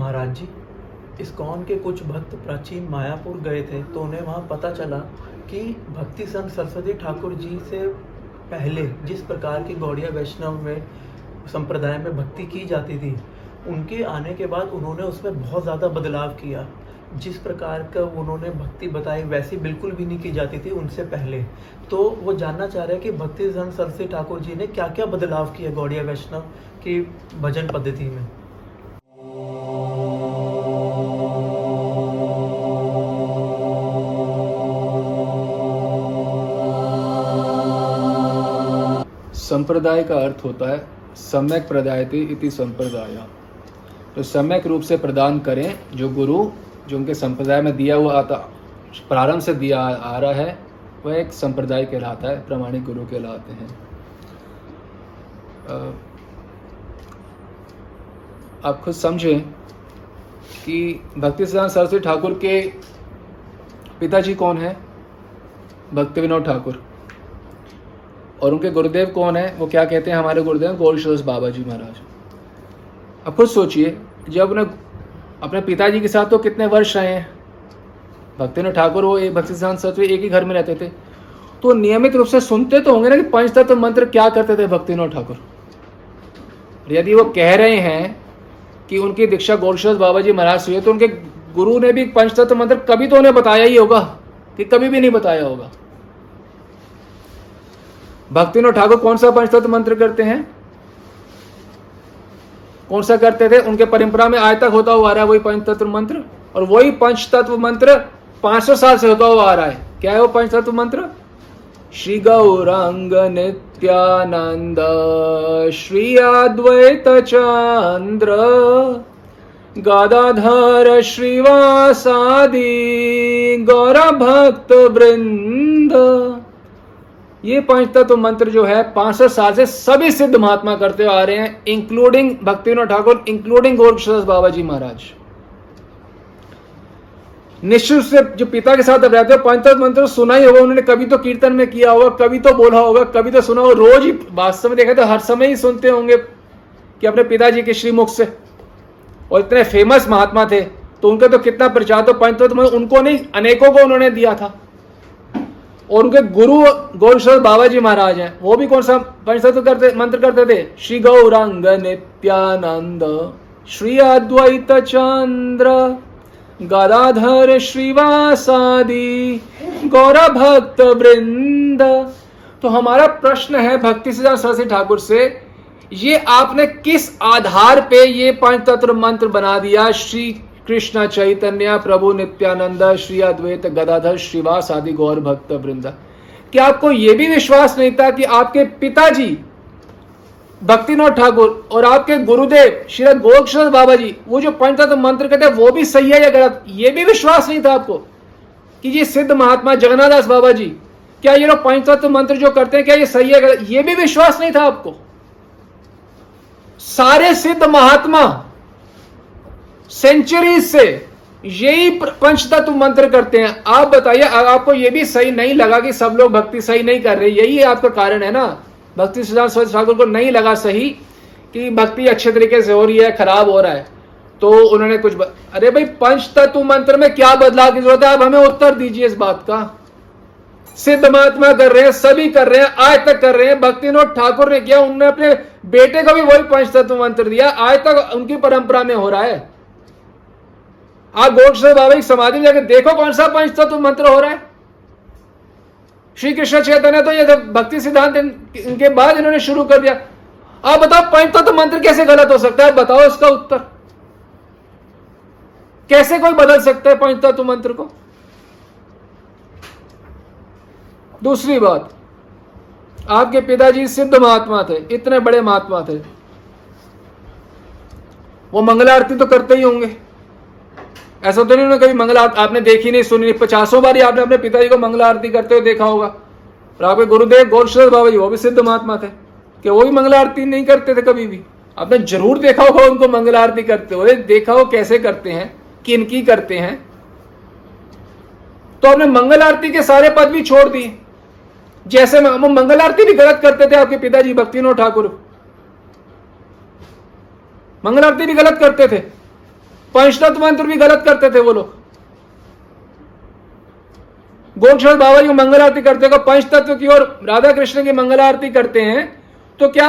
महाराज जी ISKCON के कुछ भक्त प्राचीन मायापुर गए थे तो उन्हें वहाँ पता चला कि भक्ति संत सरस्वती ठाकुर जी से पहले जिस प्रकार की गौड़िया वैष्णव में, संप्रदाय में भक्ति की जाती थी, उनके आने के बाद उन्होंने उसमें बहुत ज़्यादा बदलाव किया। जिस प्रकार का उन्होंने भक्ति बताई, वैसी बिल्कुल भी नहीं की जाती थी उनसे पहले। तो वो जानना चाह रहे हैं कि भक्ति संत सरस्वती ठाकुर जी ने क्या क्या बदलाव किया गौड़िया वैष्णव की भजन पद्धति में? संप्रदाय का अर्थ होता है सम्यक प्रदायते इति संप्रदाय। तो सम्यक रूप से प्रदान करें जो गुरु, जो उनके संप्रदाय में दिया हुआ आता, प्रारंभ से दिया आ रहा है, वह एक संप्रदाय कहलाता है, प्रमाणिक गुरु कहलाते हैं। आप खुद समझें कि भक्ति सिद्धांत सरस्वती ठाकुर के पिताजी कौन है? भक्ति विनोद ठाकुर। और उनके गुरुदेव कौन है? वो क्या कहते हैं? हमारे गुरुदेव गोलशोस बाबा जी महाराज। अब खुद सोचिए, जब अपने अपने पिताजी के साथ तो कितने वर्ष रहे हैं? भक्ति ठाकुर, वो भक्ति सिद्धांत सरस्वती एक ही घर में रहते थे। तो नियमित रूप से सुनते तो होंगे ना कि पंचतत्व मंत्र क्या करते थे भक्तिनाथ ठाकुर। यदि वो कह रहे हैं कि उनकी दीक्षा गोलशोस बाबा जी महाराज से हुई तो उनके गुरु ने भी पंचतत्व मंत्र कभी तो उन्हें बताया ही होगा, कि कभी भी नहीं बताया होगा। भक्तिनो ठाकुर कौन सा पंचतत्व मंत्र करते हैं? कौन सा करते थे? उनके परंपरा में आज तक होता हुआ आ रहा है वही पंचतत्व मंत्र, और वही पंचतत्व मंत्र 500 साल से होता हुआ आ रहा है। क्या है वो पंचतत्व मंत्र? श्री गौरांग नित्यानंद, श्री अद्वैत चंद्र, गदाधर श्रीवासादि गौर भक्त वृंद। ये पंच तत्व मंत्र जो है, पाँच साल से सभी सिद्ध महात्मा करते आ रहे हैं इंक्लूडिंग भक्तिविनोद ठाकुर इंक्लूडिंग गोरक्षदास बाबा जी महाराज। निश्चित से जो पिता के साथ अब रहते हैं पंचतत्व मंत्र सुना ही होगा, उन्होंने कभी तो कीर्तन में किया होगा, कभी तो बोला होगा, कभी तो सुना होगा, रोज ही वास्तव में देखा तो हर समय ही सुनते होंगे कि अपने पिताजी के श्रीमुख से। और इतने फ़ेमस महात्मा थे तो उनका तो कितना प्रचार तो पंचतत्व मंत्र उनको नहीं, अनेकों को उन्होंने दिया था। और उनके गुरु गौरश्वर बाबा जी महाराज हैं। वो भी कौन सा पंचतत्व करते, मंत्र करते थे? श्री गौरांग नित्यानंद श्री अद्वैत चंद्र, गदाधर श्रीवासादि गौर भक्त वृंद। तो हमारा प्रश्न है भक्ति सिद्धांत सरस्वती ठाकुर से, ये आपने किस आधार पे ये पंच तत्व मंत्र बना दिया? श्री कृष्ण चैतन्य प्रभु नित्यानंद श्री अद्वैत गदाधर श्रीवास आदि गौर भक्त वृंद। क्या आपको यह भी विश्वास नहीं था कि आपके पिताजी, भक्तिनाथ ठाकुर और आपके गुरुदेव श्री गोक्षर बाबा जी वो जो पंचतत्व मंत्र कहते हैं, वो भी सही है या गलत? ये भी विश्वास नहीं था आपको कि ये सिद्ध महात्मा जगन्नाथ बाबा जी क्या ये लोग पंचतत्व मंत्र जो करते हैं, क्या ये सही है गलत? ये भी विश्वास नहीं था आपको। सारे सिद्ध महात्मा सेंचुरी से यही पंचतत्व मंत्र करते हैं। आप बताइए आपको यह भी सही नहीं लगा कि सब लोग भक्ति सही नहीं कर रहे। यही आपका कारण है ना? भक्ति सिद्धांत स्वच्छ ठाकुर को नहीं लगा सही कि भक्ति अच्छे तरीके से हो रही है, खराब हो रहा है। तो उन्होंने कुछ ब... अरे भाई, पंचतत्व मंत्र में क्या बदलाव की ज़रूरत है? आप हमें उत्तर दीजिए इस बात का। सिद्ध महात्मा कर रहे हैं, सभी कर रहे हैं, आज तक कर रहे हैं। भक्तिनोद ठाकुर ने किया उन्होंने अपने बेटे को भी वही पंच तत्व मंत्र दिया। आज तक उनकी परंपरा में हो रहा है। आप गोक्षर बाबा की समाधि में जाकर देखो कौन सा पंच तत्व मंत्र हो रहा है। श्री कृष्ण चैतन्य तो ये भक्ति सिद्धांत इनके बाद इन्होंने शुरू कर दिया। आप बताओ पंच तत्व मंत्र कैसे गलत हो सकता है? बताओ इसका उत्तर। कैसे कोई बदल सकता है पंच तत्व मंत्र को? दूसरी बात, आपके पिताजी सिद्ध महात्मा थे, इतने बड़े महात्मा थे। वो मंगला आरती तो करते ही होंगे। ऐसा तो नहीं कभी मंगला आपने देखी नहीं, सुनी नहीं। पचासों बार आपने अपने पिताजी को मंगला आरती करते हुए देखा होगा। और आपके गुरुदेव गोरक्षर बाबा जी, वो भी सिद्ध महात्मा थे, कि वो भी मंगला आरती नहीं करते थे कभी भी। आपने ज़रूर देखा होगा उनको मंगल आरती करते हुए, देखा हो कैसे करते हैं, किन की करते हैं। तो आपने मंगल आरती के सारे पद भी छोड़ दिए। जैसे वो मंगल आरती भी गलत करते थे आपके पिताजी भक्तिनो ठाकुर। मंगल आरती भी गलत करते थे। पंचतत्व मंत्र भी गलत करते थे वो लोग। गोक्षण बाबा जी मंगल आरती करते हो पंच तत्व की ओर राधा कृष्ण की मंगल आरती करते हैं तो क्या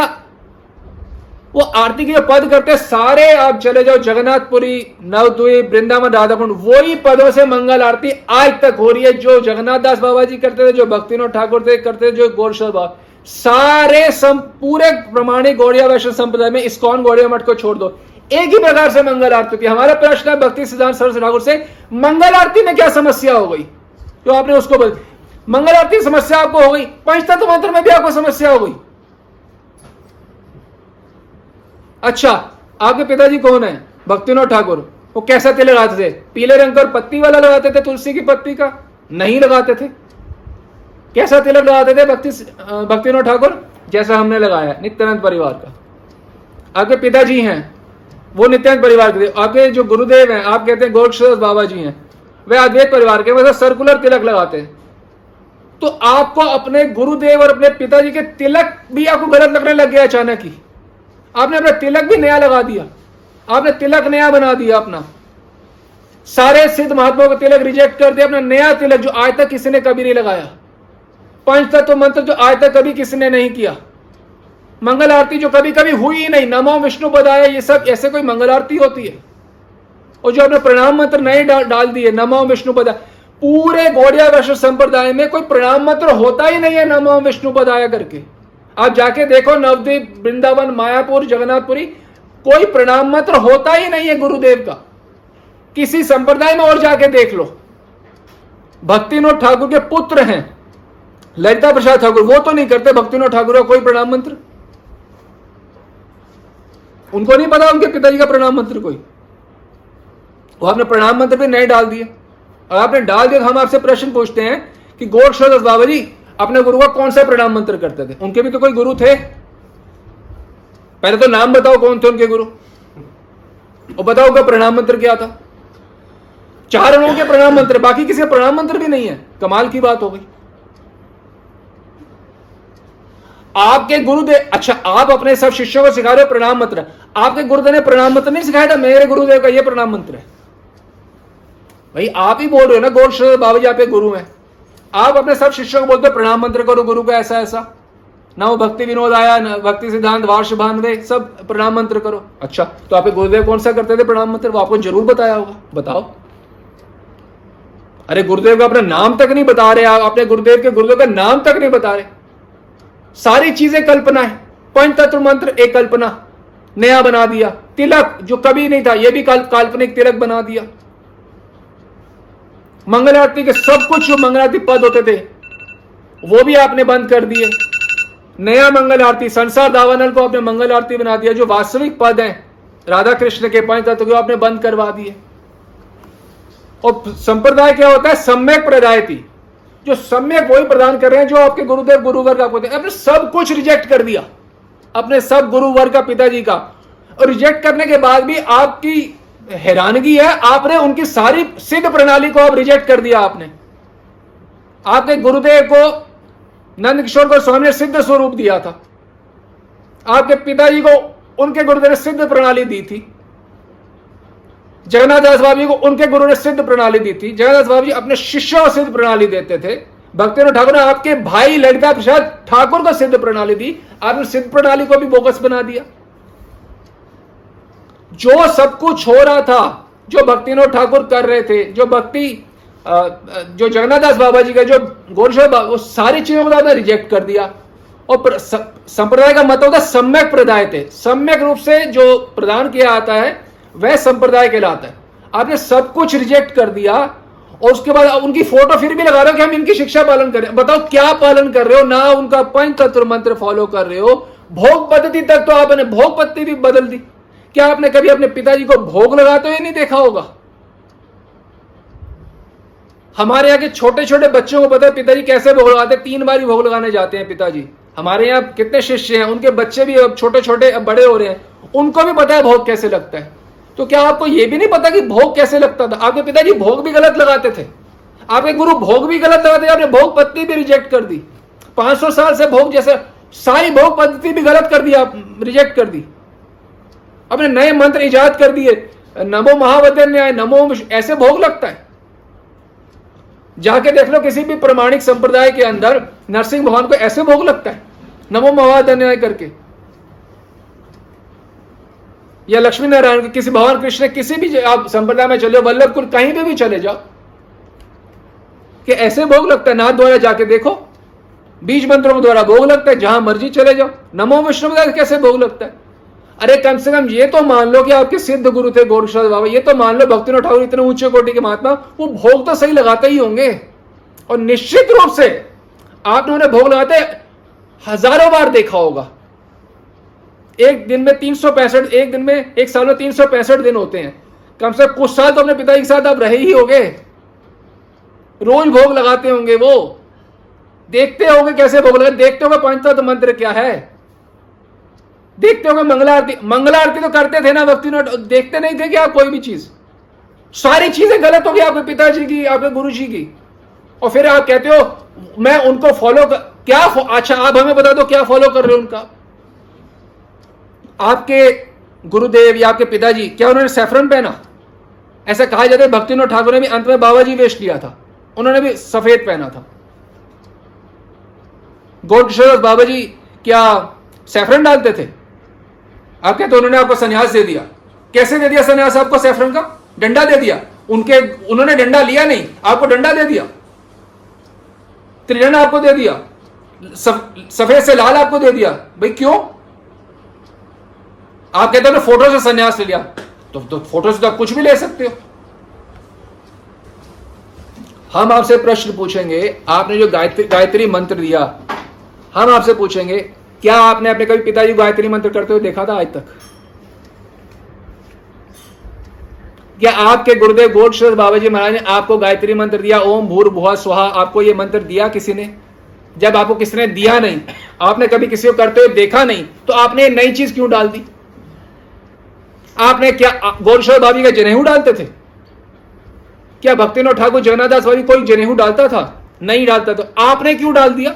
वो आरती के जो पद करते हैं? सारे आप चले जाओ जगन्नाथपुरी नवद्वीप वृंदावन राधाकुंड वही पदों से मंगल आरती आज तक हो रही है जो जगन्नाथ दास बाबा जी करते थे जो भक्तिनोद ठाकुर थे करते थे जो गोरशोर बाबा। सारे सम, पूरे प्रमाणिक गौड़िया वैष्णव संप्रदाय में इस्कॉन गौड़िया मठ को छोड़ दो? एक ही प्रकार से मंगल आरती होती है। हमारा प्रश्न है, भक्ति सिद्धांत सरस्वती ठाकुर से, मंगल आरती में क्या समस्या हो गई? जो आपने उसको बोल मंगल आरती समस्या आपको हो गई पंचतत्व मंत्र में भी आपको समस्या हो गई। अच्छा आपके पिताजी कौन है? भक्तिनोद ठाकुर। वो कैसा तिल लगाते थे? पीले रंग का पत्ती वाला लगाते थे तुलसी की पत्ती का? नहीं लगाते थे। कैसा तिलक लगाते थे भक्ति भक्तिनोद ठाकुर? जैसा हमने लगाया, नित्यानंद परिवार का। आपके पिताजी हैं वो नित्यानंद परिवार के थे। आपके जो गुरुदेव हैं, आप कहते हैं गोरक्षदास बाबा जी हैं। वे अद्वैत परिवार के वैसे सर्कुलर तिलक लगाते हैं। तो आपको अपने गुरुदेव और अपने पिताजी के तिलक भी आपको गलत लगने लग गया अचानक ही। आपने अपना तिलक भी नया लगा दिया। आपने तिलक नया बना दिया अपना। सारे सिद्ध महात्माओं का तिलक रिजेक्ट कर दिया, अपना नया तिलक जो आज तक किसी ने कभी नहीं लगाया। पंच तत्व मंत्र जो आज तक कभी किसी ने नहीं किया। मंगल आरती जो कभी कभी हुई ही नहीं। नमो विष्णु बधाया ये सब ऐसे कोई मंगल आरती होती है। और जो आपने प्रणाम मंत्र नए डाल, डाल दिए नमो विष्णु पदाय पूरे गौड़िया वैष्णव संप्रदाय में कोई प्रणाम मंत्र होता ही नहीं है नमो विष्णु पदाया करके। आप जाके देखो नवदीप वृंदावन मायापुर जगन्नाथपुरी कोई प्रणाम मंत्र होता ही नहीं है गुरुदेव का। किसी संप्रदाय में और जाके देख लो। भक्तिनोद ठाकुर के पुत्र हैं। ललिता प्रसाद ठाकुर वो तो नहीं करते भक्तिनोद ठाकुर का कोई प्रणाम मंत्र? उनको नहीं पता उनके पिताजी का प्रणाम मंत्र कोई। वो आपने प्रणाम मंत्र भी नए डाल दिए। और आपने डाल दिया तो हम आपसे प्रश्न पूछते हैं कि गोड बाबा जी अपने गुरु का कौन सा प्रणाम मंत्र करते थे? उनके भी तो कोई गुरु थे। पहले तो नाम बताओ कौन थे उनके गुरु। और बताओ उनका प्रणाम मंत्र क्या था? चार लोगों के प्रणाम मंत्र, बाकी किसी का प्रणाम मंत्र भी नहीं है। कमाल की बात हो गई। आपके गुरुदेव अच्छा आप अपने सब शिष्यों को सिखा रहे हो प्रणाम मंत्र। आपके गुरुदेव ने प्रणाम मंत्र नहीं सिखाया था? मेरे गुरुदेव का यह प्रणाम मंत्र है। भाई, आप ही बोल रहे हो ना, गोल बाबा जी आपके गुरु हैं। आप अपने सब शिष्यों को बोलते हो, प्रणाम मंत्र करो, गुरु को ऐसा ऐसा। ना वो भक्ति विनोद आया, ना भक्ति सिद्धांत, वार्ष भानवे सब प्रणाम मंत्र करो। अच्छा तो आपके गुरुदेव कौन सा करते थे प्रणाम मंत्र? वो आपको ज़रूर बताया होगा। बताओ। अरे, गुरुदेव का अपना नाम तक नहीं बता रहे आप, अपने गुरुदेव के गुरुदेव का नाम तक नहीं बता रहे। सारी चीज़ें कल्पना है। पंच तत्व मंत्र एक कल्पना। नया बना दिया। तिलक, जो कभी नहीं था यह भी काल्पनिक तिलक बना दिया। मंगल आरती के सब कुछ जो मंगल आरती पद होते थे, वो भी आपने बंद कर दिए। नया मंगल आरती संसार दावानल को आपने मंगल आरती बना दिया, जो वास्तविक पद हैं राधा कृष्ण के पंच तत्व को आपने बंद करवा दिए। और संप्रदाय क्या होता है? सम्यक प्रदायती। जो सम्यक वही प्रदान कर रहे हैं, जो आपके गुरुदेव गुरुवर आपको आपने सब कुछ रिजेक्ट कर दिया। अपने सब गुरुवर का पिताजी का। और रिजेक्ट करने के बाद भी आपकी हैरानगी है, आपने उनकी सारी सिद्ध प्रणाली को अब रिजेक्ट कर दिया आपने। आपके गुरुदेव को नंद किशोर को, स्वामी ने सिद्ध स्वरूप दिया था। आपके पिताजी को, उनके गुरुदेव ने सिद्ध प्रणाली दी थी। जगन्नाथ दास बाबू जी को उनके गुरु ने सिद्ध प्रणाली दी थी। जगन्नाथ बाबू जी अपने शिष्यों सिद्ध प्रणाली देते थे। भक्ति ठाकुर ने आपके भाई ललिता प्रसाद ठाकुर को सिद्ध प्रणाली दी। आपने सिद्ध प्रणाली को भी बोगस बना दिया। जो सब कुछ हो रहा था, जो भक्तिनोद ठाकुर कर रहे थे, जो भक्ति जो जगन्नाथ दास बाबा जी का जो गोरश्वर वो सारी चीज़ों को आपने रिजेक्ट कर दिया। और संप्रदाय का मतलब होता सम्यक प्रदाय थे। सम्यक रूप से जो प्रदान किया आता है वह संप्रदाय कहलाता है। आपने सब कुछ रिजेक्ट कर दिया और उसके बाद उनकी फ़ोटो फिर भी लगा रहे हो कि हम इनकी शिक्षा पालन कर रहे बताओ क्या पालन कर रहे हो? ना उनका पंच तत्व मंत्र फॉलो कर रहे हो। भोग पद्धति तक तो आपने भोग पद्धति भी बदल दी। क्या आपने कभी अपने पिताजी को भोग लगाते हुए नहीं देखा होगा? हमारे यहाँ के छोटे छोटे बच्चों को पता है पिताजी कैसे भोग लगाते हैं? तीन बार ही भोग लगाने जाते हैं पिताजी। हमारे यहाँ कितने शिष्य हैं? उनके बच्चे भी अब छोटे छोटे अब बड़े हो रहे हैं। उनको भी पता है भोग कैसे लगता है। तो क्या आपको यह भी नहीं पता कि भोग कैसे लगता था? आपके पिताजी भोग भी गलत लगाते थे। आपके गुरु भोग भी गलत लगाते थे, आपने भोग पत्नी भी रिजेक्ट कर दी। 500 साल से भोग जैसे, सारी भोग पद्धति भी गलत कर दी, आप रिजेक्ट कर दी। अपने नए मंत्र ईजाद कर दिए। नमो महावद्य न्याय, नमो ऐसे भोग लगता है। जाके देख लो किसी भी प्रमाणिक संप्रदाय के अंदर नरसिंह भगवान को ऐसे भोग लगता है। नमो महावद्य न्याय करके। या लक्ष्मी नारायण किसी, भगवान कृष्ण किसी भी आप संप्रदाय में चले वल्लभपुर कहीं पे भी चले जाओ, कि ऐसे भोग लगता है, नाथ द्वारा जाके देखो, बीज मंत्रों द्वारा भोग लगता है, जहाँ मर्ज़ी चले जाओ, नमो विष्णु कैसे भोग लगता है? अरे कम से कम ये तो मान लो कि आपके सिद्ध गुरु थे, गोरक्षनाथ बाबा, ये तो मान लो भक्ति ठाकुर इतने ऊँचे कोटि के महात्मा, वो भोग तो सही लगाते ही होंगे। और निश्चित रूप से आपने उन्हें भोग लगाते, हज़ारों बार देखा होगा। एक दिन में तीन सौ पैंसठ, एक दिन में एक साल में तीन सौ पैंसठ दिन होते हैं। कम से कम कुछ साल तो अपने पिता के साथ आप रहे ही होंगे। रोज भोग लगाते होंगे वो। देखते होंगे कैसे भोग लगे देखते होंगे पंचतत्व मंत्र क्या है। देखते होंगे मंगला आरती मंगला आरती तो करते थे ना व्यक्ति देखते नहीं थे कि आप कोई भी चीज़। सारी चीज़ें गलत होगी आपके पिताजी की, आपके गुरु जी की। और फिर आप कहते हो, मैं उनको फॉलो कर, क्या अच्छा आप हमें बता दो क्या फॉलो कर रहे हो उनका। आपके गुरुदेव या आपके पिताजी, क्या उन्होंने सैफरन पहना? ऐसा कहा जाता है भक्तिनोद ठाकुर ने भी अंत में बाबा जी वेश लिया था। उन्होंने भी सफ़ेद पहना था। गोल किशोर बाबा जी क्या सैफरन डालते थे? आप कहते तो उन्होंने आपको संन्यास दे दिया। कैसे दे दिया संन्यास आपको सैफरन का? डंडा दे दिया। उनके, उन्होंने डंडा लिया नहीं, आपको डंडा दे दिया। त्रिडंड आपको दे दिया। सफ़ेद से लाल आपको दे दिया। भाई क्यों? आप कहते हो ना फ़ोटो से संन्यास ले लिया। तो, तो फ़ोटो से तो आप कुछ भी ले सकते हो। हम आपसे प्रश्न पूछेंगे आपने जो गायत्री गायत्री मंत्र दिया हम आपसे पूछेंगे क्या आपने अपने कभी पिताजी गायत्री मंत्र करते हुए देखा था आज तक? क्या आपके गुरुदेव गोड बाबा जी महाराज ने आपको गायत्री मंत्र दिया ओम भूर भुआ सुहा आपको यह मंत्र दिया किसी ने? जब आपको किसी ने दिया नहीं आपने कभी किसी को करते हुए देखा नहीं तो आपने नई चीज़ क्यों डाल दी? आपने क्या गोरश्वर बाबी का जनेहू डालते थे? क्या भक्तिनाथ ठाकुर जगन्नाथ बाबी कोई जनेहू डालता था? नहीं डालता तो आपने क्यों डाल दिया?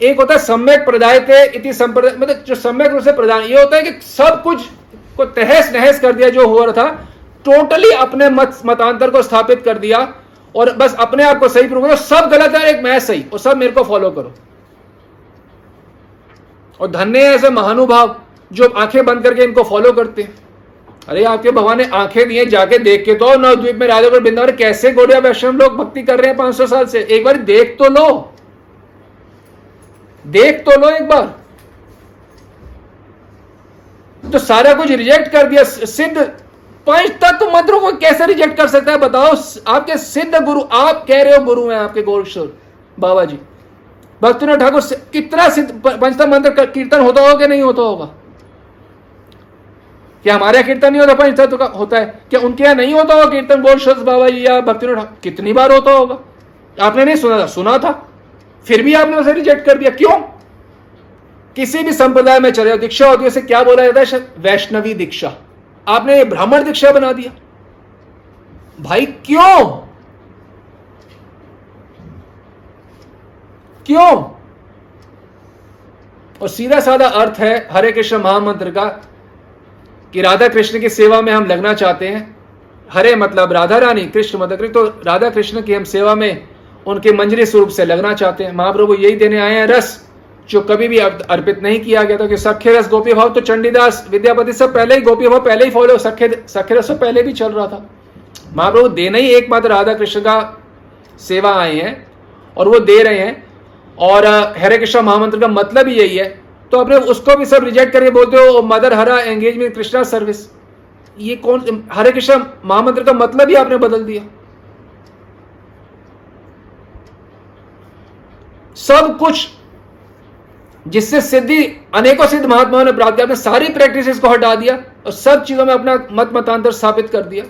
एक होता है सम्यक प्रदायते इति संप्रदाय मतलब जो सम्यक रूप से प्रदान, ये होता है कि सब कुछ को तहस नहस कर दिया जो हो रहा था टोटली अपने मत, मतांतर को स्थापित कर दिया और बस अपने आप को सही प्रूव करो, सब गलत है एक मैं सही, और सब मेरे को फॉलो करो। और धन्य है ऐसे महानुभाव जो आँखें बंद करके इनको फॉलो करते हैं। अरे आपके भगवान ने आँखें दिए जाके देख के तो नवद्वीप में राजापुर बिंदावर कैसे गोड़िया वैष्णव लोग भक्ति कर रहे हैं 500 साल से। एक बार देख तो लो। देख तो लो एक बार। तो सारा कुछ रिजेक्ट कर दिया। सिद्ध पंच तत्व मंत्रों को कैसे रिजेक्ट कर सकता है बताओ? आपके सिद्ध गुरु, आप कह रहे हो गुरु हैं आपके गौरश्वर बाबा जी भक्तिनाथ ठाकुर कितना सिद्ध पंचतम मंत्र कीर्तन होता होगा कि नहीं होता होगा? क्या हमारे यहाँ कीर्तन नहीं होता? पंचतत्व का होता है। क्या उनके यहाँ नहीं होता होगा कीर्तन? बोल शब्द बाबा जी, या भक्तिनाथ कितनी बार होता होगा? आपने नहीं सुना था? सुना था। फिर भी आपने उसे रिजेक्ट कर दिया। क्यों? किसी भी संप्रदाय में चले दीक्षा होती है, उसे क्या बोला जाता है? वैष्णवी दीक्षा। आपने ब्राह्मण दीक्षा बना दिया। भाई, क्यों? क्यों? और सीधा साधा अर्थ है हरे कृष्ण महामंत्र का कि राधा कृष्ण की सेवा में हम लगना चाहते हैं। हरे मतलब राधा रानी, कृष्ण मतलब तो राधा कृष्ण की हम सेवा में उनके मंजरी स्वरूप से लगना चाहते हैं। महाप्रभु यही देने आए हैं रस, जो कभी भी अर्पित नहीं किया गया था कि सख्य रस गोपी भाव तो चंडीदास, विद्यापति सब पहले ही गोपी भाव, पहले ही फॉलो सख्य सख्य रस पहले भी चल रहा था। महाप्रभु देना ही एकमात्र राधा कृष्ण का सेवा आए हैं और वो दे रहे हैं। और हरे कृष्णा महामंत्र का मतलब ही यही है। तो आपने उसको भी सब रिजेक्ट करके बोलते हो मदर हरा एंगेजमेंट कृष्णा सर्विस ये कौन, हरे कृष्णा महामंत्र का मतलब ही आपने बदल दिया। सब कुछ जिससे सिद्धि, अनेकों सिद्ध महात्माओं ने प्राप्त किया सारी प्रैक्टिस को हटा दिया और सब चीज़ों में अपना मत मतांतर स्थापित कर दिया।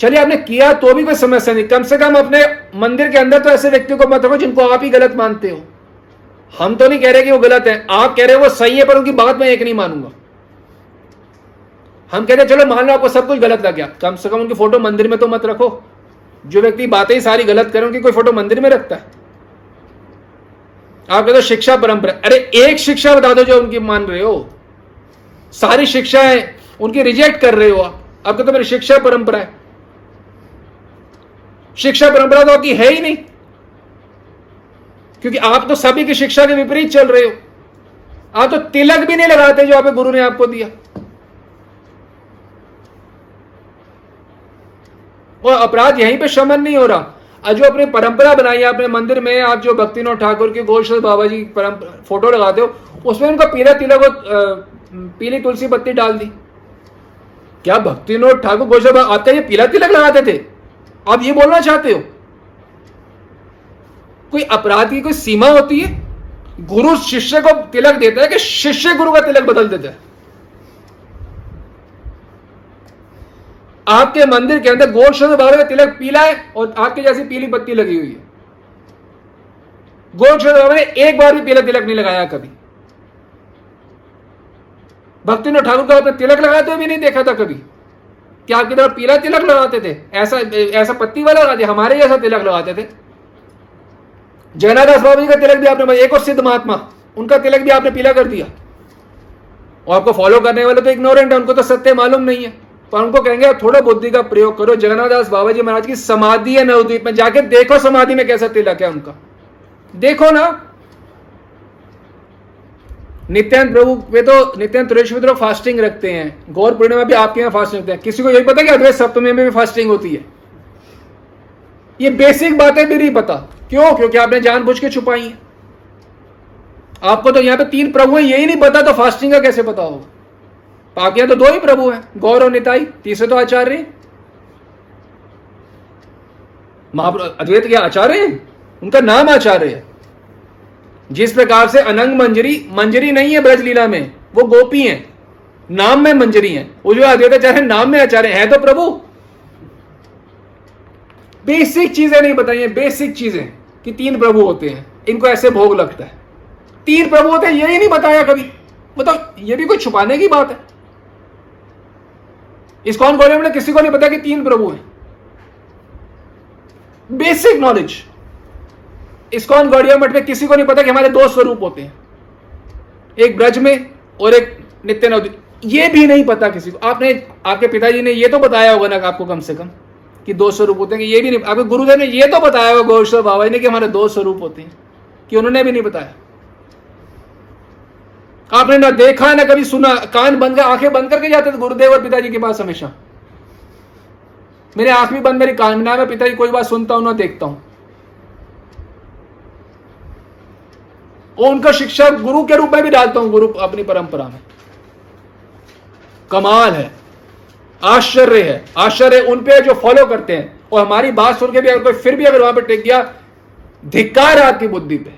चलिए, आपने किया तो भी कोई समस्या नहीं। कम से कम अपने मंदिर के अंदर तो ऐसे व्यक्तियों को मत रखो जिनको आप ही गलत मानते हो। हम तो नहीं कह रहे कि वो गलत है। आप कह रहे हो वो सही है, पर उनकी बात मैं एक नहीं मानूँगा। हम कहते हैं, चलो, मान लो आपको सब कुछ गलत लग गया। कम से कम उनकी फ़ोटो मंदिर में तो मत रखो। जो व्यक्ति बातें ही सारी गलत करे, उनकी कोई फ़ोटो मंदिर में रखता है? आप कहते हो, शिक्षा परंपरा अरे, एक शिक्षा बता दो जो उनकी मान रहे हो। सारी शिक्षाएँ उनकी रिजेक्ट कर रहे हो आप। कहते हो, मेरी शिक्षा परंपरा है। शिक्षा परंपरा तो आपकी है ही नहीं। क्योंकि आप तो सभी की शिक्षा के विपरीत चल रहे हो। आप तो तिलक भी नहीं लगाते जो आपके गुरु ने आपको दिया। और अपराध यहीं पे शमन नहीं हो रहा। जो अपनी परंपरा बनाई है, अपने मंदिर में आप जो भक्तिनाथ ठाकुर के गोशल बाबा जी फ़ोटो लगाते हो, उसमें उनका पीला तिलक और पीली तुलसी पत्ती डाल दी। क्या भक्तिनाथ ठाकुर बाबा, आपका ये पीला तिलक लगाते थे? आप ये बोलना चाहते हो? कोई अपराध की कोई सीमा होती है? गुरु शिष्य को तिलक देता है कि शिष्य गुरु का तिलक बदल देता है। आपके मंदिर के अंदर शब्द बाबा का तिलक पीला है और आपके जैसी पीली पत्ती लगी हुई है। शब्द बाबा ने एक बार भी पीला तिलक नहीं लगाया कभी। भक्ति ने ठाकुर का तिलक लगाते हुए भी नहीं देखा था कभी। क्या आपकी तरफ़ पीला तिलक लगाते थे? ऐसा ऐसा पत्ती वाला लगाते हमारे जैसा तिलक लगाते थे। जगन्नाथ बाबा जी का तिलक भी आपने एक और सिद्ध महात्मा, उनका तिलक भी आपने पीला कर दिया। और आपको फॉलो करने वाले तो इग्नोरेंट है, उनको तो सत्य मालूम नहीं है। पर उनको कहेंगे, आप थोड़ा बुद्धि का प्रयोग करो। जगन्नाथ बाबा जी महाराज की समाधि है नवद्वीप में, जाके देखो समाधि में कैसा तिलक है उनका। देखो ना नित्यानंद प्रभु वे तो नित्यानंद तुरेश्वर तो फास्टिंग रखते हैं। गौर पूर्णिमा भी आपके यहाँ फास्टिंग रखते हैं। किसी को यही पता कि अद्वैत सप्तमी में भी फास्टिंग होती है? ये बेसिक बातें भी नहीं पता। क्यों? क्योंकि आपने जानबूझ के छुपाई है। आपको तो यहाँ पे तीन प्रभु हैं, यही नहीं पता तो फास्टिंग का कैसे पता होगा? बाकी तो दो ही प्रभु हैं, गौर और निताई। तीसरे तो आचार्य महाप्रभु अद्वैत के आचार्य हैं? उनका नाम आचार्य है। जिस प्रकार से अनंग मंजरी मंजरी नहीं है ब्रजलीला में, वो गोपी हैं। नाम में मंजरी हैं। वो जो अद्वैताचार्य नाम में आचार्य है तो प्रभु। बेसिक चीज़ें नहीं बताइए, बेसिक चीज़ें कि तीन प्रभु होते हैं। इनको ऐसे भोग लगता है। तीन प्रभु होते हैं, यही नहीं बताया कभी। बताओ ये भी कोई छुपाने की बात है। इस कौन ने किसी को नहीं पता कि तीन प्रभु हैं। Basic knowledge. इस्कॉन गौड़िया मठ में किसी को नहीं पता कि हमारे दो स्वरूप होते हैं। एक ब्रज में और एक नित्य नवदी ये भी नहीं पता किसी को। आपने, आपके पिताजी ने ये तो बताया होगा ना आपको कम से कम कि दो स्वरूप होते हैं कि ये भी नहीं, आपके गुरुदेव ने ये तो बताया होगा गौरव बाबा ने कि हमारे दो स्वरूप होते हैं, कि उन्होंने भी नहीं बताया। आपने ना देखा, ना कभी सुना, कान बंद कर, आँखें बंद करके जाते थे गुरुदेव और पिताजी के पास हमेशा। मेरे आँख भी बंद, मेरी कान ना, मैं पिताजी कोई बात सुनता हूँ, ना देखता हूँ। और उनका शिक्षा गुरु के रूप में भी डालता हूँ, गुरु अपनी परंपरा में। कमाल है, आश्चर्य है, आश्चर्य उन पे जो फॉलो करते हैं। और हमारी बात सुन के भी अगर कोई फिर भी अगर वहाँ पर टेक गया, धिक्कार आपकी बुद्धि पे।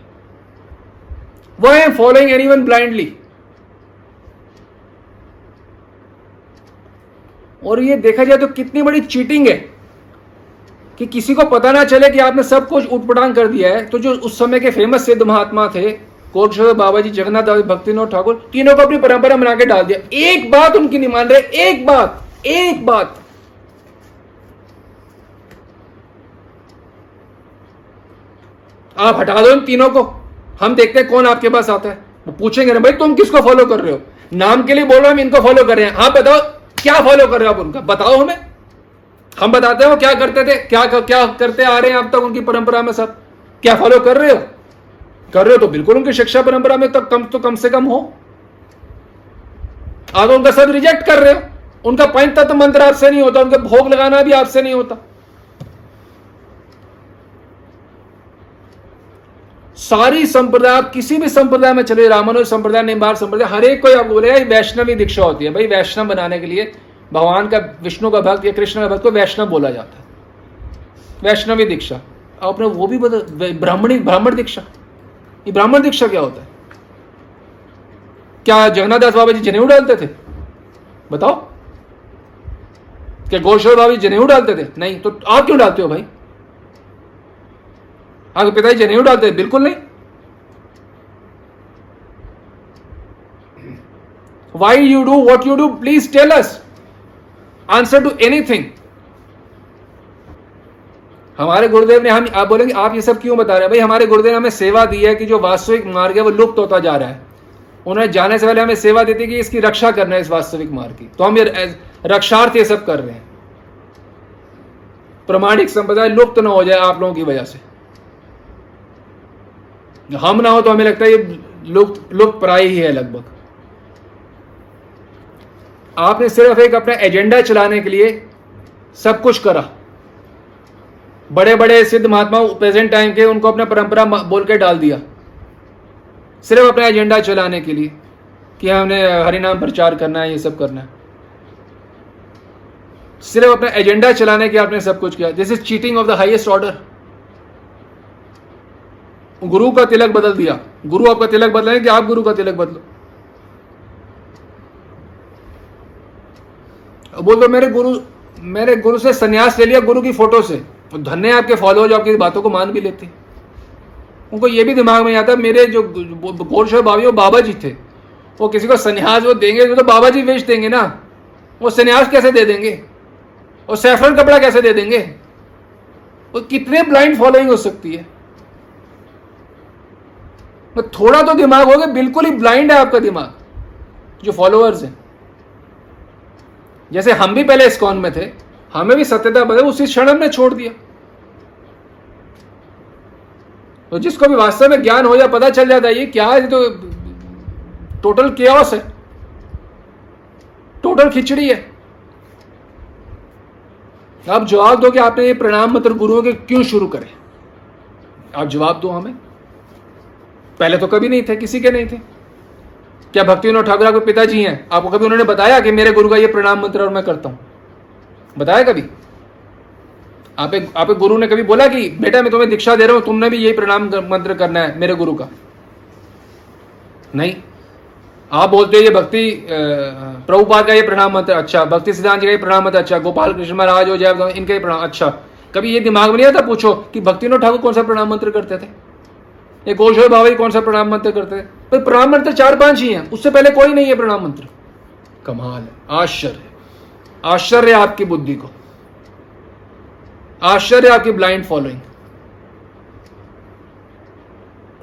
वो है फॉलोइंग एनी वन ब्लाइंडली और ये देखा जाए तो कितनी बड़ी चीटिंग है कि किसी को पता ना चले कि आपने सब कुछ उठपटांग कर दिया है। तो जो उस समय के फ़ेमस सिद्ध महात्मा थे कोटश्वर बाबा जी जगन्नाथ भक्तिनाथ ठाकुर, तीनों को अपनी परंपरा बना के डाल दिया। एक बात उनकी नहीं मान रहे, एक बात एक बात। आप हटा दो इन तीनों को। हम देखते हैं कौन आपके पास आता है। वो पूछेंगे ना, भाई, तुम किसको फॉलो कर रहे हो? नाम के लिए बोल रहे हम इनको फॉलो कर रहे हैं। आप बताओ, क्या फॉलो कर रहे हो आप उनका? बताओ हमें। हम बताते हो क्या करते थे, क्या क्या करते आ रहे हैं आप तक उनकी परंपरा में सब? क्या फॉलो कर रहे हो? कर रहे हो तो बिल्कुल उनकी शिक्षा परंपरा में तक कम तो कम से कम हो। आप उनका सब रिजेक्ट कर रहे हो। उनका पंच तत्व मंत्र आपसे नहीं होता, उनका भोग लगाना भी आपसे नहीं होता। सारी संप्रदाय, किसी भी संप्रदाय में चले, रामानुज संप्रदाय, निम्बार संप्रदाय, हर एक को आप बोलेगा वैष्णवी दीक्षा होती है। भाई, वैष्णव बनाने के लिए भगवान का, विष्णु का भक्त या कृष्ण का भक्त को वैष्णव बोला जाता है। वैष्णवी दीक्षा। आपने वो भी बता, ब्राह्मणी, ब्राह्मण दीक्षा। ये ब्राह्मण दीक्षा क्या होता है? क्या जगन्नाथ बाबा जी जनेऊ डालते थे? बताओ। क्या गोश्वर बाबा जी जनेऊ डालते थे? नहीं तो आप क्यों डालते हो भाई? आपके पिताजी जनेऊ डालते थे? बिल्कुल नहीं। Why you do what you do please tell us answer to anything हमारे गुरुदेव ने हम, आप बोलेंगे, आप ये सब क्यों बता रहे हैं? भाई, हमारे गुरुदेव ने हमें सेवा दी है कि जो वास्तविक मार्ग है, वो लुप्त होता जा रहा है। उन्होंने जाने से पहले हमें सेवा देती कि इसकी रक्षा करना है इस वास्तविक मार्ग की। तो हम ये रक्षार्थ ये सब कर रहे हैं। प्रमाणिक संप्रदाय लुप्त ना हो जाए आप लोगों की वजह से। हम ना हो तो हमें लगता है ये लुप्त लुप्त प्राय ही है लगभग। आपने सिर्फ़ एक अपना एजेंडा चलाने के लिए सब कुछ करा। बड़े बड़े सिद्ध महात्मा प्रेजेंट टाइम के उनको अपना परंपरा बोल के डाल दिया। सिर्फ़ अपना एजेंडा चलाने के लिए कि हमने हरिनाम प्रचार करना है, ये सब करना है। सिर्फ़ अपना एजेंडा चलाने के आपने सब कुछ किया। This is cheating of the highest order गुरु का तिलक बदल दिया। गुरु आपका तिलक बदलेंगे कि आप गुरु का तिलक बदलो। बोल दो मेरे गुरु मेरे गुरु से सन्यास ले लिया गुरु की फ़ोटो से। धन्य आपके फॉलोअर जो आपकी बातों को मान भी लेते। उनको ये भी दिमाग में आता, मेरे जो गोरशोर बाबी वो बाबा जी थे, वो किसी को सन्यास वो देंगे तो बाबा जी बेच देंगे ना। वो सन्यास कैसे दे देंगे? और सैफरन कपड़ा कैसे दे देंगे? वो कितने ब्लाइंड फॉलोइंग हो सकती है? थोड़ा तो दिमाग होगा बिल्कुल ही ब्लाइंड है आपका दिमाग, जो फॉलोअर्स हैं। जैसे हम भी पहले इस्कॉन में थे हमें भी सत्यता बदल उसी क्षण हमने छोड़ दिया। तो जिसको भी वास्तव में ज्ञान हो या पता चल जाता है, ये क्या है तो टोटल केओस है। टोटल खिचड़ी है। आप जवाब दो कि आपने ये प्रणाम मंत्र गुरुओं के क्यों शुरू करे? आप जवाब दो हमें। पहले तो कभी नहीं थे, किसी के नहीं थे। क्या भक्ति विनोद ठाकुर आपके पिताजी हैं? आपको कभी उन्होंने बताया कि मेरे गुरु का ये प्रणाम मंत्र और मैं करता हूँ? बताया कभी? आप आप गुरु ने कभी बोला कि, बेटा, मैं तुम्हें दीक्षा दे रहा हूँ, तुमने भी यही प्रणाम मंत्र करना है, मेरे गुरु का? नहीं। आप बोलते हो ये भक्ति प्रभुपाद का ये प्रणाम मंत्र अच्छा। भक्ति सिद्धांत जी का ये प्रणाम मंत्र अच्छा। गोपाल कृष्ण महाराज हो जाए इनका ये प्रणाम अच्छा। कभी ये दिमाग में नहीं आता पूछो कि भक्ति ठाकुर कौन सा प्रणाम मंत्र करते थे? ये गोशोर बाबा कौन सा प्रणाम मंत्र करते थे? पर प्रणाम मंत्र चार पाँच ही हैं, उससे पहले कोई नहीं है प्रणाम मंत्र। कमाल, आश्चर्य। आश्चर्य आपकी बुद्धि को। आश्चर्य आपकी ब्लाइंड फॉलोइंग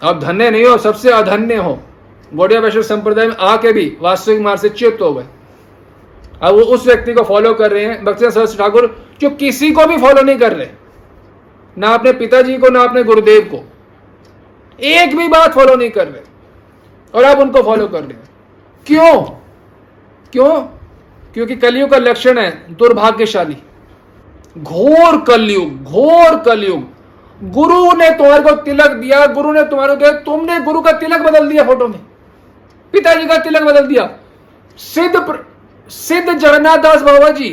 आप धन्य नहीं हो, सबसे अधन्य हो। गौड़िया वैश्विक संप्रदाय में आके भी वास्तविक मार्ग से चित्त हो गए। अब वो उस व्यक्ति को फॉलो कर रहे हैं, भक्ति सरस ठाकुर, जो किसी को भी फॉलो नहीं कर रहे। ना अपने पिताजी को, ना अपने गुरुदेव को। एक भी बात फॉलो नहीं कर रहे। और आप उनको फॉलो कर रहे हैं। क्यों? क्यों? क्योंकि कलयुग का लक्षण है, दुर्भाग्यशाली। घोर कलयुग घोर कलयुग। गुरु ने तुम्हारे को तिलक दिया, गुरु ने तुम्हारे को तुमने गुरु का तिलक बदल दिया फ़ोटो में। पिताजी का तिलक बदल दिया। सिद्ध सिद्ध जगन्नाथ दास बाबा जी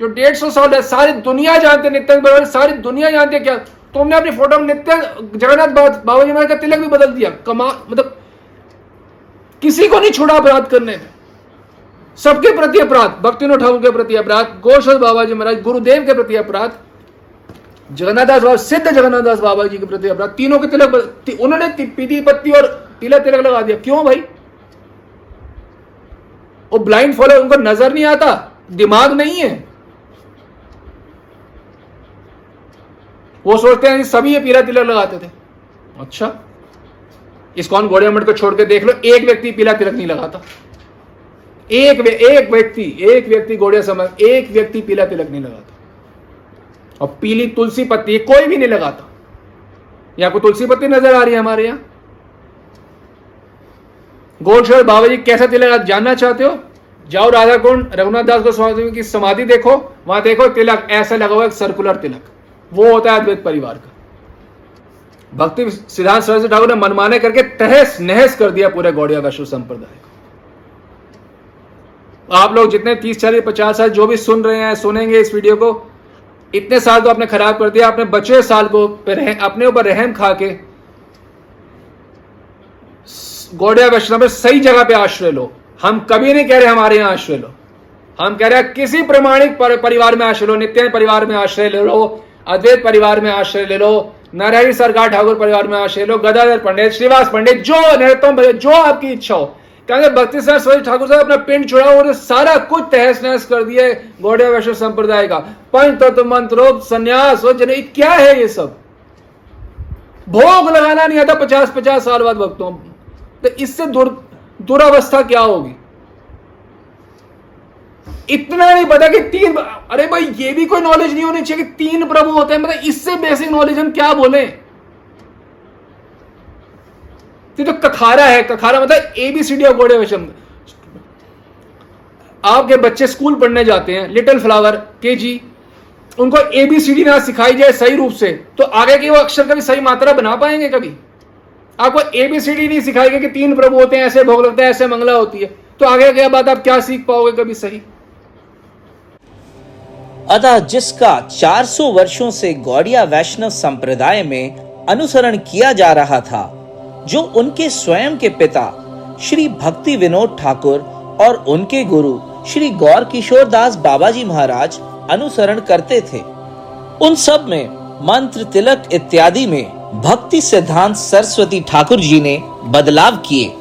जो डेढ़ सौ साल है, सारी दुनिया जानते नित्य सारी दुनिया जानते क्या? तुमने अपनी फ़ोटो में नित्य जगन्नाथ बाबा जी का तिलक भी बदल दिया। कमा मतलब किसी को नहीं छोड़ा अपराध करने में। सबके प्रति अपराध भक्ति ठाकुर के प्रति अपराध गोशल बाबा जी महाराज, गुरुदेव के प्रति अपराध जगन्नाथ दास बाबा, सिद्ध जगन्नाथ दास बाबा जी के प्रति अपराध, तीनों के तिलक उन्होंने पीती पत्ती और तिलक तिलक लगा दिया। क्यों भाई? वो ब्लाइंड फॉलो उनको नज़र नहीं आता, दिमाग नहीं है। वो सोचते हैं सभी ये पीला तिलक लगाते थे। अच्छा इस कौन घोड़े मठ को छोड़ के देख लो, एक व्यक्ति पीला तिलक नहीं लगाता। एक एक व्यक्ति एक व्यक्ति घोड़े समझ एक व्यक्ति पीला तिलक नहीं लगाता। और पीली तुलसी पत्ती कोई भी नहीं लगाता। यहाँ को तुलसी पत्ती नज़र आ रही है हमारे यहाँ? गोलशोर बाबा जी कैसा तिलक आप जानना चाहते हो? जाओ राधा कुंड रघुनाथ दास गोस्वामी की समाधि देखो, वहाँ देखो तिलक, ऐसा लगा हुआ सर्कुलर तिलक। वो होता है अद्वैत परिवार का। भक्ति सिद्धांत सरस्वती ठाकुर ने मनमाने करके तहस नहस कर दिया पूरे गौड़िया वैश्व संप्रदाय को। आप लोग जितने तीस चालीस पचास साल जो भी सुन रहे हैं सुनेंगे इस वीडियो को इतने साल तो आपने खराब कर दिया आपने बचे साल को अपने ऊपर रहम खा के गौड़िया वैष्णव में सही जगह पे आश्रय लो। हम कभी नहीं कह रहे हमारे यहाँ आश्रय लो। हम कह रहे हैं किसी प्रमाणिक पर, परिवार में आश्रय लो नित्य परिवार में आश्रय ले लो अद्वैत परिवार में आश्रय ले लो नारायणी सरकार ठाकुर परिवार में आश्रय लो गदाधर पंडित श्रीवास पंडित जो नरोत्तम जो आपकी इच्छा हो कहेंगे भक्ति सरस्वती ठाकुर साहब, अपना पिंड छुड़ा और सारा कुछ तहस नहस कर दिया है गौड़िया वैष्णव संप्रदाय का। पंच तत्व मंत्रोप संन्यास और जन क्या है ये सब? भोग लगाना नहीं आता पचास पचास साल बाद भक्तों। तो इससे दुर, दुरावस्था क्या होगी? इतना नहीं पता कि तीन, अरे भाई, ये भी कोई नॉलेज नहीं होनी चाहिए कि तीन प्रभु होते हैं। मतलब इससे बेसिक नॉलेज हम क्या बोले? तो कखारा है, कखारा मतलब ए बी एबीसीडी ऑफ़ गोडे वैशम आपके बच्चे स्कूल पढ़ने जाते हैं, लिटिल फ्लावर के जी उनको एबीसीडी ना सिखाई जाए सही रूप से तो आगे के वो अक्षर कभी सही मात्रा बना पाएँगे कभी? आपको एबीसीडी नहीं सिखाएँगे कि तीन प्रभु होते हैं, ऐसे भोग लगते हैं, ऐसे मंगला होती है। तो आगे क्या बात आप क्या सीख पाओगे कभी सही? अतः जिसका 400 वर्षों से गौड़िया वैष्णव संप्रदाय में अनुसरण किया जा रहा था जो उनके स्वयं के पिता, श्री भक्ति विनोद ठाकुर और उनके गुरु, श्री गौर किशोर दास बाबा जी महाराज अनुसरण करते थे। उन सब में मंत्र तिलक इत्यादि में भक्ति सिद्धांत सरस्वती ठाकुर जी ने बदलाव किए।